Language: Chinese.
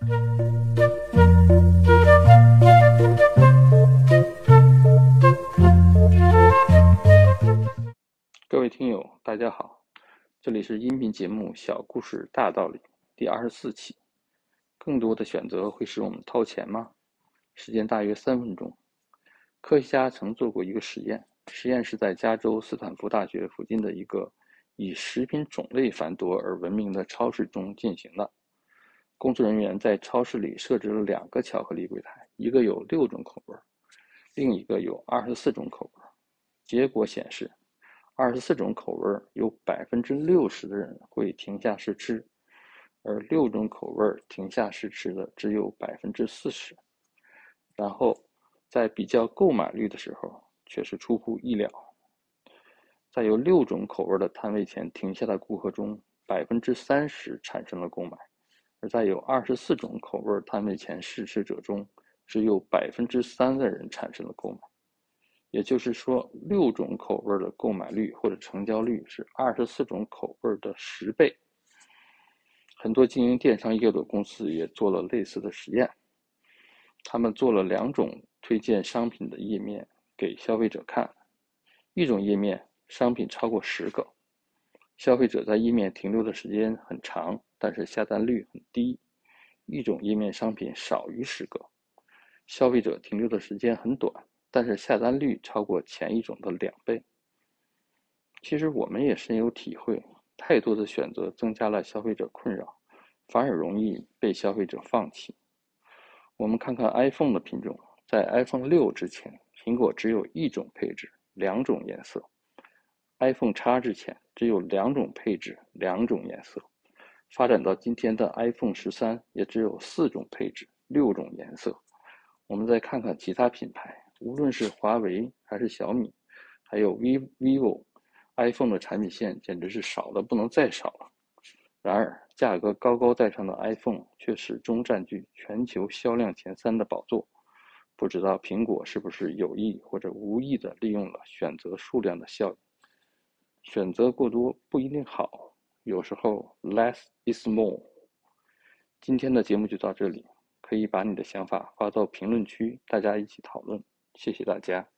各位听友，大家好，这里是音频节目《小故事大道理》第二十四期。更多的选择会使我们掏钱吗？时间大约三分钟。科学家曾做过一个实验，实验是在加州斯坦福大学附近的一个以食品种类繁多而闻名的超市中进行的。工作人员在超市里设置了两个巧克力柜台，一个有六种口味，另一个有二十四种口味。结果显示。二十四种口味有百分之六十的人会停下试吃，而六种口味停下试吃的只有百分之四十。然后在比较购买率的时候，却是出乎意料，在有六种口味的摊位前停下的顾客中，百分之三十产生了购买；而在有二十四种口味摊位前试吃者中，只有百分之三的人产生了购买。也就是说，六种口味的购买率或者成交率是二十四种口味的十倍。很多经营电商业务的公司也做了类似的实验，他们做了两种推荐商品的页面给消费者看，一种页面商品超过十个，消费者在页面停留的时间很长，但是下单率很低；一种页面商品少于十个，消费者停留的时间很短。但是下单率超过前一种的两倍。其实我们也深有体会，太多的选择增加了消费者困扰，反而容易被消费者放弃。我们看看 iPhone 的品种，在 iPhone 六之前，苹果只有一种配置，两种颜色；iPhone X 之前，只有两种配置，两种颜色。发展到今天的 iPhone 十三，也只有四种配置，六种颜色。我们再看看其他品牌。无论是华为还是小米，还有 vivo，iPhone 的产品线简直是少的不能再少了。然而，价格高高在上的 iPhone 却始终占据全球销量前三的宝座。不知道苹果是不是有意或者无意的利用了选择数量的效应？选择过多不一定好，有时候 less is more。今天的节目就到这里，可以把你的想法发到评论区，大家一起讨论。谢谢大家。